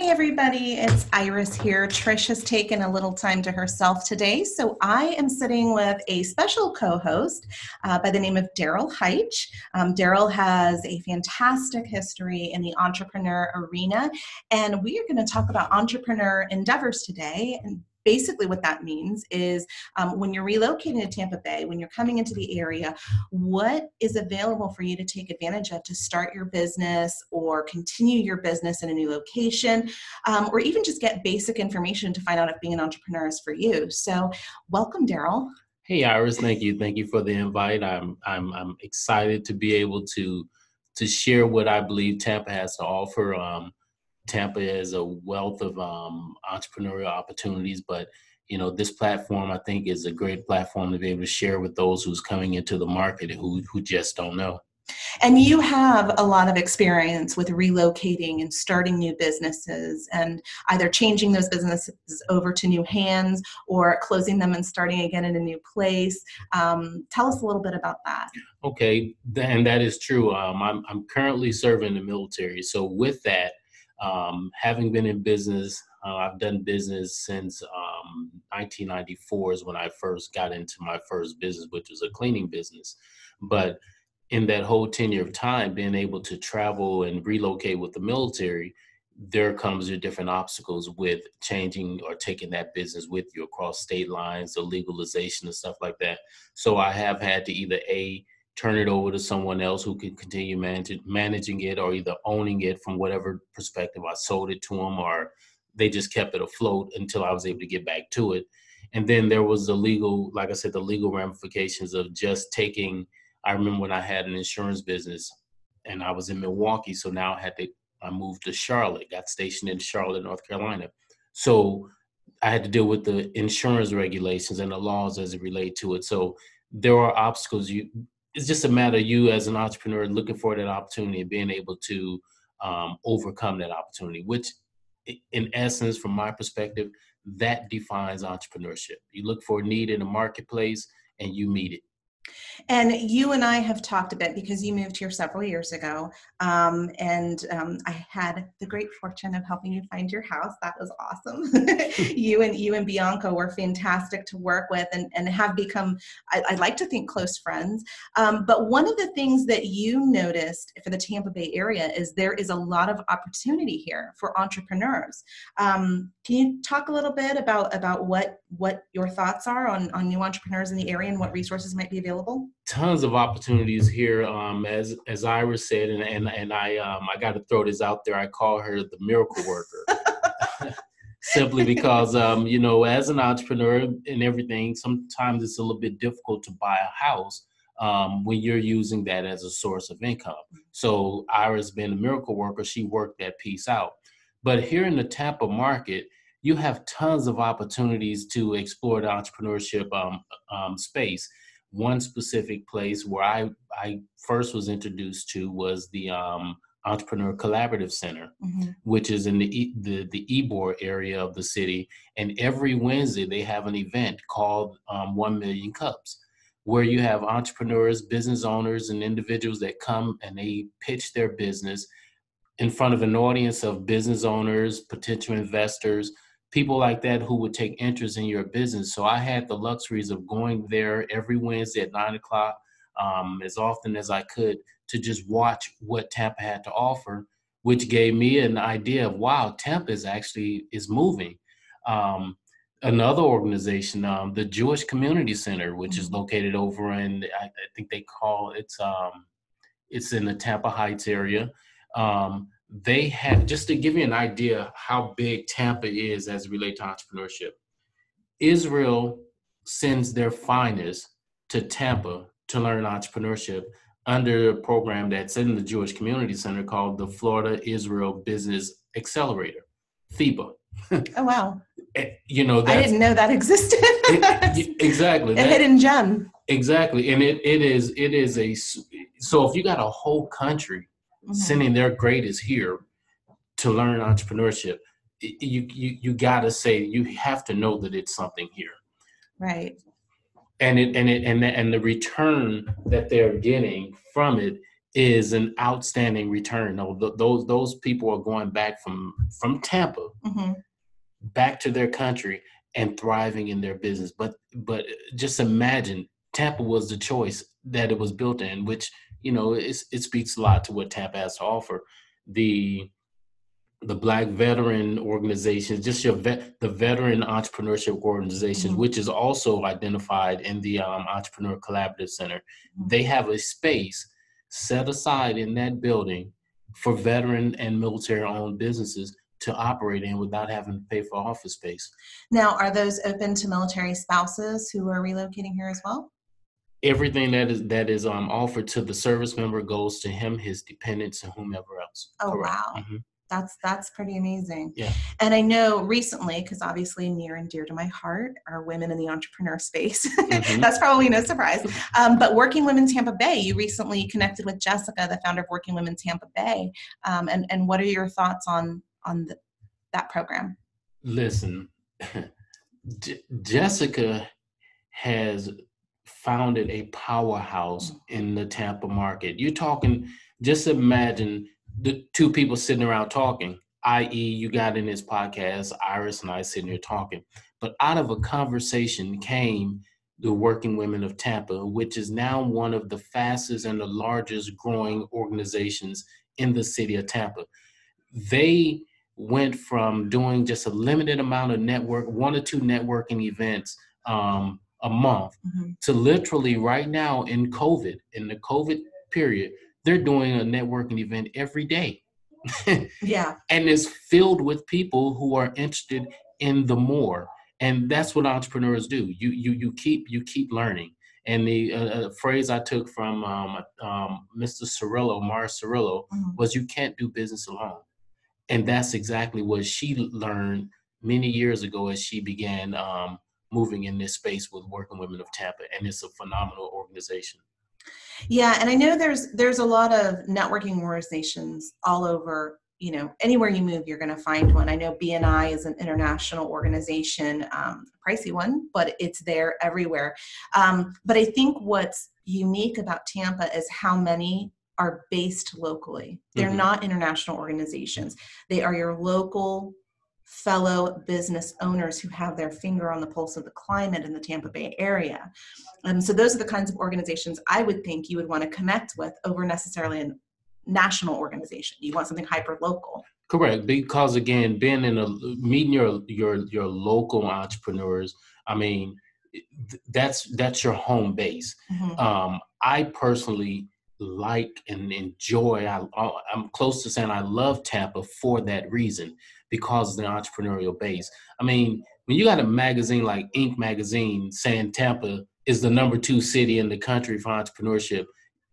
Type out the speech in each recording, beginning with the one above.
Hey everybody, it's Iris here. Trish has taken a little time to herself today, so I am sitting with a special co-host uh, by the name of Daryl Heitch. Um, Daryl has a fantastic history in the entrepreneur arena, and we are going to talk about entrepreneur endeavors today. And basically what that means is um, when you're relocating to Tampa Bay, when you're coming into the area, what is available for you to take advantage of to start your business or continue your business in a new location, um, or even just get basic information to find out if being an entrepreneur is for you. So, welcome, Daryl. Hey, Iris. Thank you. Thank you for the invite. I'm I'm I'm excited to be able to to share what I believe Tampa has to offer. Um, Tampa has a wealth of um, entrepreneurial opportunities, but you know this platform I think is a great platform to be able to share with those who's coming into the market who who just don't know. And you have a lot of experience with relocating and starting new businesses and either changing those businesses over to new hands or closing them and starting again in a new place. Um, tell us a little bit about that. Okay, and that is true. Um, I'm, I'm currently serving the military. So, with that, um, having been in business, uh, I've done business since um, 1994 is when I first got into my first business, which was a cleaning business. But in that whole tenure of time, being able to travel and relocate with the military, there comes your different obstacles with changing or taking that business with you across state lines, the legalization and stuff like that. So I have had to either a turn it over to someone else who can continue manage, managing it or either owning it from whatever perspective I sold it to them or they just kept it afloat until I was able to get back to it. And then there was the legal, like I said, the legal ramifications of just taking. I remember when I had an insurance business and I was in Milwaukee, so now I had to, I moved to Charlotte, got stationed in Charlotte, North Carolina. So I had to deal with the insurance regulations and the laws as it relate to it. So there are obstacles you it's just a matter of you as an entrepreneur looking for that opportunity and being able to um, overcome that opportunity, which in essence, from my perspective, that defines entrepreneurship. You look for a need in the marketplace and you meet it. And you and I have talked a bit because you moved here several years ago. Um, and um, I had the great fortune of helping you find your house. That was awesome. you and you and Bianca were fantastic to work with and, and have become, I, would like to think, close friends. Um, but one of the things that you noticed for the Tampa Bay area is there is a lot of opportunity here for entrepreneurs. Um, can you talk a little bit about about what what your thoughts are on on new entrepreneurs in the area and what resources might be available? Tons of opportunities here. Um, as as Iris said, and and and I um, I got to throw this out there. I call her the miracle worker. Simply because um, you know, as an entrepreneur and everything, sometimes it's a little bit difficult to buy a house um, when you're using that as a source of income. So Iris being a miracle worker, she worked that piece out. But here in the Tampa market, you have tons of opportunities to explore the entrepreneurship um, um, space. One specific place where I, I first was introduced to was the um, Entrepreneur Collaborative Center, mm-hmm. which is in the, e- the the Ybor area of the city. And every Wednesday they have an event called um, One Million Cups, where you have entrepreneurs, business owners, and individuals that come and they pitch their business in front of an audience of business owners, potential investors, people like that who would take interest in your business. So I had the luxuries of going there every Wednesday at nine o'clock, um, as often as I could, to just watch what Tampa had to offer, which gave me an idea of wow, Tampa is actually is moving. Um, another organization, um, the Jewish Community Center, which mm-hmm. is located over in I, I, think they call it's um, it's in the Tampa Heights area. They have just to give you an idea how big Tampa is as it relates to entrepreneurship. Israel sends their finest to Tampa to learn entrepreneurship under a program that's in the Jewish Community Center called the Florida Israel Business Accelerator, FIBA. oh wow! Eh, you know, I didn't know that existed. it, exactly, a that, hidden gem. Exactly, and it, it is it is a so if you got a whole country mm-hmm. sending their greatest here to learn entrepreneurship, you you you got to say you have to know that it's something here, right? And it and it and the, and the return that they're getting from it is an outstanding return. Those those people are going back from from Tampa mm-hmm. back to their country and thriving in their business. But but just imagine Tampa was the choice that it was built in, which you know it speaks a lot to what TAP has to offer. The the Black Veteran organizations, just your vet, the veteran entrepreneurship organizations, mm-hmm. which is also identified in the um, Entrepreneur Collaborative Center, mm-hmm. they have a space set aside in that building for veteran and military owned businesses to operate in without having to pay for office space. Now, are those open to military spouses who are relocating here as well? Everything that is that is um, offered to the service member goes to him, his dependents, and whomever else. Oh Correct. wow! Mm-hmm that's that's pretty amazing yeah and i know recently because obviously near and dear to my heart are women in the entrepreneur space mm-hmm. that's probably no surprise um, but working women tampa bay you recently connected with jessica the founder of working women tampa bay um, and and what are your thoughts on on the, that program listen J- jessica has founded a powerhouse in the tampa market you're talking just imagine the two people sitting around talking, i.e., you got in this podcast, Iris and I sitting here talking. But out of a conversation came the Working Women of Tampa, which is now one of the fastest and the largest growing organizations in the city of Tampa. They went from doing just a limited amount of network, one or two networking events um, a month, mm-hmm. to literally right now in COVID, in the COVID period, they're doing a networking event every day. yeah. And it's filled with people who are interested in the more. And that's what entrepreneurs do. You you you keep you keep learning. And the uh, uh phrase I took from um, um, Mr. Cirillo, Mars Cirillo, mm-hmm. was "You can't do business alone," and that's exactly what she learned many years ago as she began um, moving in this space with Working Women of Tampa, and it's a phenomenal organization. Yeah, and I know there's there's a lot of networking organizations all over. You know, anywhere you move, you're going to find one. I know BNI is an international organization, um, pricey one, but it's there everywhere. Um, but I think what's unique about Tampa is how many are based locally. They're mm-hmm. not international organizations. They are your local fellow business owners who have their finger on the pulse of the climate in the Tampa Bay area. Um, so those are the kinds of organizations I would think you would want to connect with over necessarily a national organization. You want something hyper local. Correct, because again, being in a meeting your your your local entrepreneurs. I mean, that's that's your home base. Mm-hmm. Um, I personally like and enjoy. I, I'm close to saying I love Tampa for that reason because of the entrepreneurial base. I mean, when you got a magazine like Inc. magazine saying Tampa is the number two city in the country for entrepreneurship,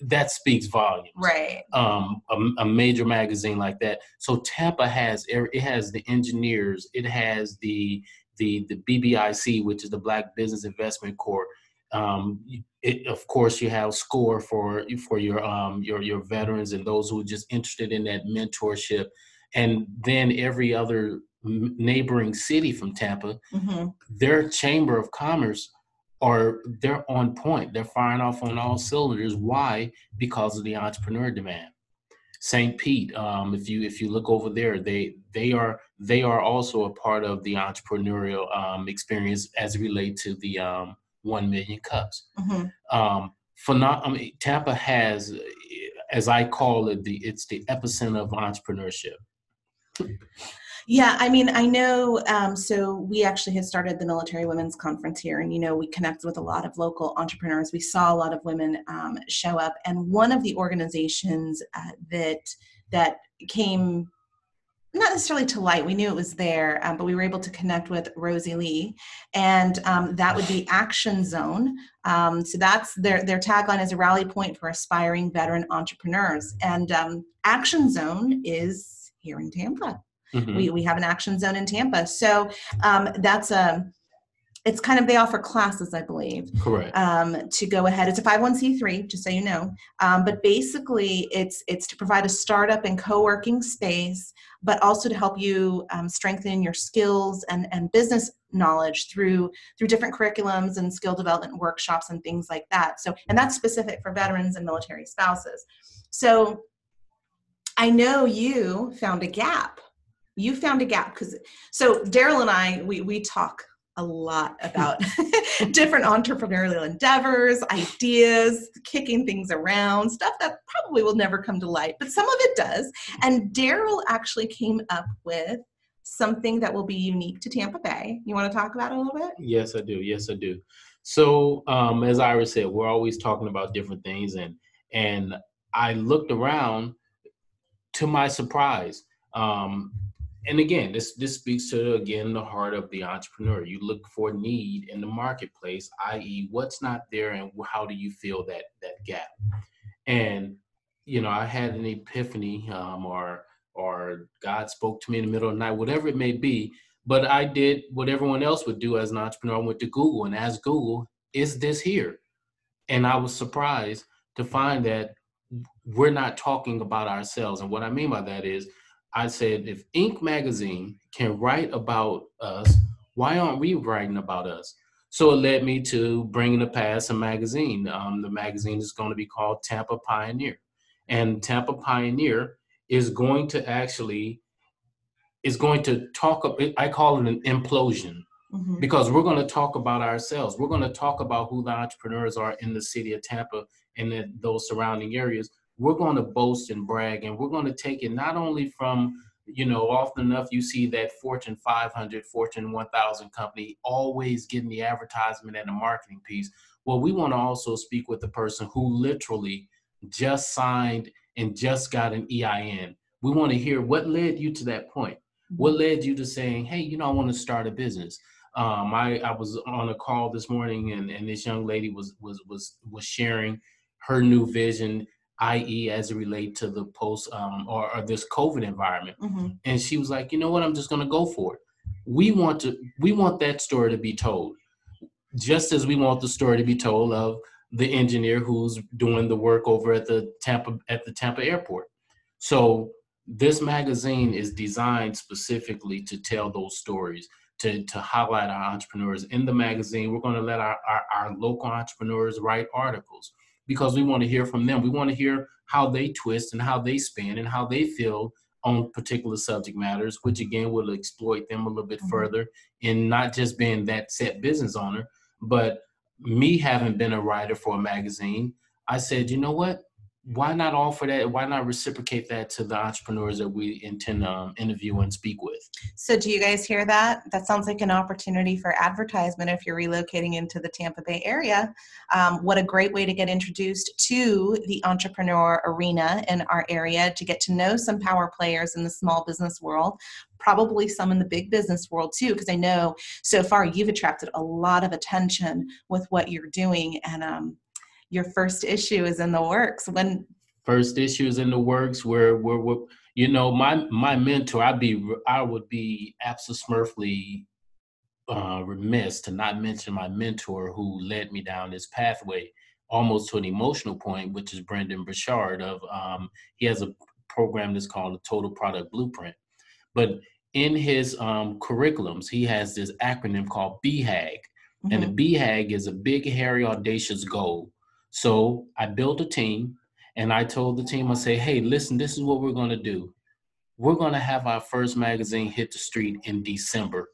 that speaks volumes. Right. Um, a, a, major magazine like that. So Tampa has it has the engineers, it has the the the BBIC, which is the Black Business Investment Corps. Um, it, of course, you have SCORE for for your um, your your veterans and those who are just interested in that mentorship and then every other neighboring city from Tampa, mm-hmm. their chamber of commerce are they're on point. They're firing off on all cylinders. Why? Because of the entrepreneur demand. St. Pete, um, if you if you look over there, they they are they are also a part of the entrepreneurial um, experience as it relate to the um, one million cups. Mm-hmm. Um, I mean, Tampa has, as I call it, the it's the epicenter of entrepreneurship. Yeah, I mean, I know. Um, so we actually had started the Military Women's Conference here, and you know, we connected with a lot of local entrepreneurs. We saw a lot of women um, show up, and one of the organizations uh, that that came not necessarily to light we knew it was there um, but we were able to connect with rosie lee and um, that would be action zone um, so that's their their tagline is a rally point for aspiring veteran entrepreneurs and um, action zone is here in Tampa. Mm-hmm. We, we have an action zone in Tampa. So um, that's a, it's kind of they offer classes i believe correct um, to go ahead it's a 501c3 just so you know um, but basically it's it's to provide a startup and co-working space but also to help you um, strengthen your skills and and business knowledge through through different curriculums and skill development workshops and things like that so and that's specific for veterans and military spouses So I know you found a gap. You found a gap because so Daryl and I we we talk a lot about different entrepreneurial endeavors, ideas, kicking things around, stuff that probably will never come to light, but some of it does. And Daryl actually came up with something that will be unique to Tampa Bay. You want to talk about it a little bit? Yes, I do. Yes, I do. So, um, as Iris said, we're always talking about different things, and and I looked around. To my surprise, um, and again, this this speaks to again the heart of the entrepreneur. You look for need in the marketplace, i.e., what's not there, and how do you fill that that gap? And you know, I had an epiphany, um, or or God spoke to me in the middle of the night, whatever it may be. But I did what everyone else would do as an entrepreneur. I went to Google and asked Google, "Is this here?" And I was surprised to find that we're not talking about ourselves. And what I mean by that is I said, if Inc. magazine can write about us, why aren't we writing about us? So it led me to bringing to pass a magazine. Um, the magazine is going to be called Tampa Pioneer, and Tampa Pioneer is going to actually is going to talk. I call it an implosion mm-hmm. because we're going to talk about ourselves. We're going to talk about who the entrepreneurs are in the city of Tampa and those surrounding areas we're going to boast and brag and we're going to take it not only from you know often enough you see that fortune 500 fortune 1000 company always getting the advertisement and the marketing piece. Well we want to also speak with the person who literally just signed and just got an ein we want to hear what led you to that point. What led you to saying hey you know i want to start a business. Um, I, I was on a call this morning and, and this young lady was was was was sharing her new vision i.e., as it relate to the post um, or, or, this COVID environment. Mm-hmm. And she was like, you know what, I'm just going to go for it. We want to, we want that story to be told, just as we want the story to be told of the engineer who's doing the work over at the Tampa at the Tampa airport. So this magazine is designed specifically to tell those stories. To, to highlight our entrepreneurs in the magazine we're going to let our, our, our local entrepreneurs write articles because we want to hear from them. We want to hear how they twist and how they spin and how they feel on particular subject matters, which again will exploit them a little bit mm-hmm. further in not just being that set business owner, but me having been a writer for a magazine, I said, you know what? Why not offer that? Why not reciprocate that to the entrepreneurs that we intend to um, interview and speak with? So, do you guys hear that? That sounds like an opportunity for advertisement if you're relocating into the Tampa Bay area. Um, what a great way to get introduced to the entrepreneur arena in our area to get to know some power players in the small business world, probably some in the big business world too, because I know so far you've attracted a lot of attention with what you're doing. And um, your first issue is in the works when first issue is in the works where where, you know my my mentor i'd be i would be absolutely uh, remiss to not mention my mentor who led me down this pathway almost to an emotional point which is Brendon Burchard of um, he has a program that's called the total product blueprint but in his um, curriculums he has this acronym called BHAG mm-hmm. and the mm-hmm. BHAG is a big hairy audacious goal so I built a team and I told the team, I say, hey, listen, this is what we're going to do. We're going to have our first magazine hit the street in December.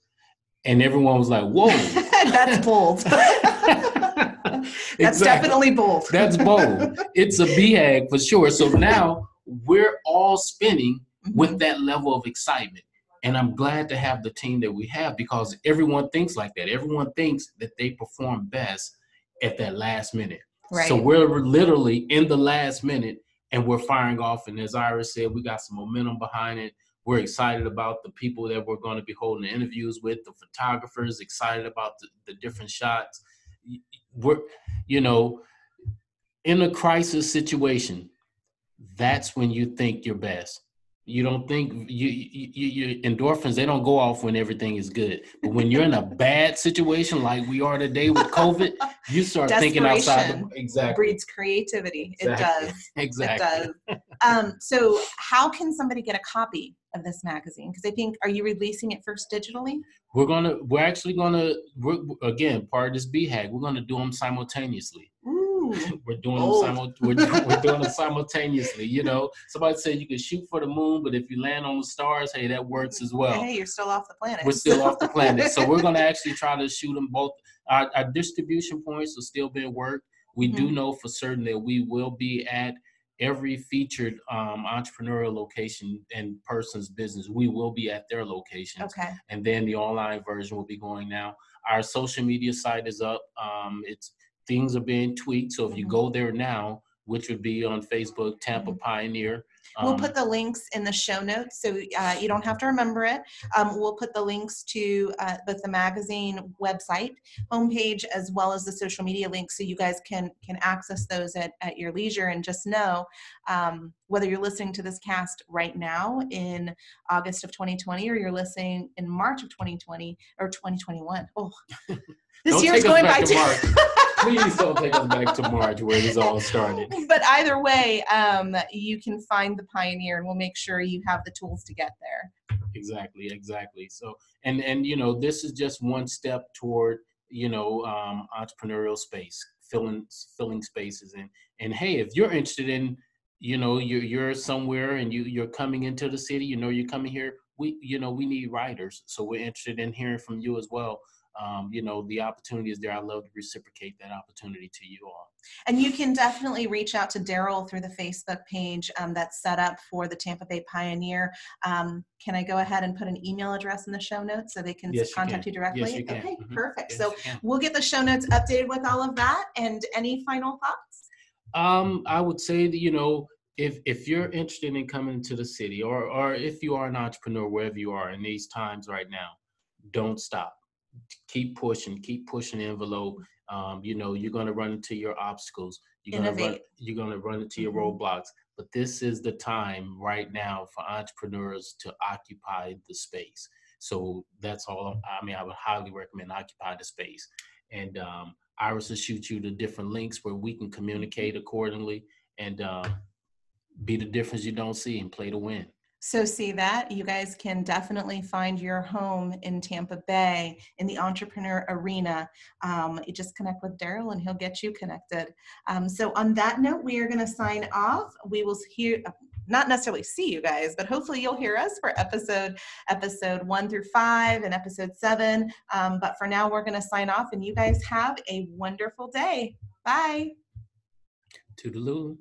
And everyone was like, whoa. That's bold. That's definitely bold. That's bold. It's a BHAG for sure. So now we're all spinning mm-hmm. with that level of excitement. And I'm glad to have the team that we have because everyone thinks like that. Everyone thinks that they perform best at that last minute. Right. So we're literally in the last minute and we're firing off. And as Iris said, we got some momentum behind it. We're excited about the people that we're going to be holding interviews with, the photographers, excited about the, the different shots. We're, you know, in a crisis situation, that's when you think you're best. You don't think you, you, you endorphins they don't go off when everything is good, but when you're in a bad situation like we are today with COVID, you start thinking outside. The, exactly breeds creativity. Exactly. It does. Exactly. It does. Um, so, how can somebody get a copy of this magazine? Because I think, are you releasing it first digitally? We're gonna. We're actually gonna. We're again part of this BHAG. We're gonna do them simultaneously. We're doing Bold. them we're, we're doing it simultaneously. You know, somebody said you can shoot for the moon, but if you land on the stars, hey, that works as well. Hey, you're still off the planet. We're still off the planet, so we're going to actually try to shoot them both. Our, our distribution points are still being worked. We do Mhm. know for certain that we will be at every featured um, entrepreneurial location and person's business. We will be at their location. okay. and then the online version will be going now. Our social media site is up. Um, it's things are being tweaked. So if you go there now, which would be on Facebook, Tampa Mhm. Pioneer. We'll um, put the links in the show notes, so uh, you don't have to remember it. Um, we'll put the links to uh, both the magazine website homepage as well as the social media links, so you guys can can access those at, at your leisure. And just know, um, whether you're listening to this cast right now in August of 2020 or you're listening in March of 2020 or 2021. Oh, this year's going by too. Please don't take us back to March where this all started. but either way, um, you can find the pioneer, and we'll make sure you have the tools to get there. exactly exactly so and and you know this is just one step toward you know um, entrepreneurial space filling filling spaces and and hey if you're interested in you know you're you're somewhere and you you're coming into the city you know you're coming here we you know we need writers so we're interested in hearing from you as well um, you know the opportunity is there i love to reciprocate that opportunity to you all And you can definitely reach out to Daryl through the Facebook page um, that's set up for the Tampa Bay Pioneer. Um, can I go ahead and put an email address in the show notes so they can Yes, you contact can. you directly? Yes, you can. Okay, Mhm. perfect. Yes, so we'll get the show notes updated with all of that. And any final thoughts? Um, I would say that you know, if if you're interested in coming to the city, or or if you are an entrepreneur wherever you are in these times right now, don't stop. Keep pushing. Keep pushing the envelope. Um, you know, you're gonna run into your obstacles. You're gonna run. You're gonna run into your Mhm. roadblocks. But this is the time right now for entrepreneurs to occupy the space. So that's all. I mean, I would highly recommend occupy the space. And um, Iris will shoot you the different links where we can communicate accordingly and uh, be the difference you don't see and play to win. So, see that you guys can definitely find your home in Tampa Bay in the entrepreneur arena. Um, you just connect with Daryl and he'll get you connected. Um, so, on that note, we are going to sign off. We will hear, not necessarily see you guys, but hopefully you'll hear us for episode episode one through five and episode seven. Um, but for now, we're going to sign off, and you guys have a wonderful day. Bye. Toodaloo.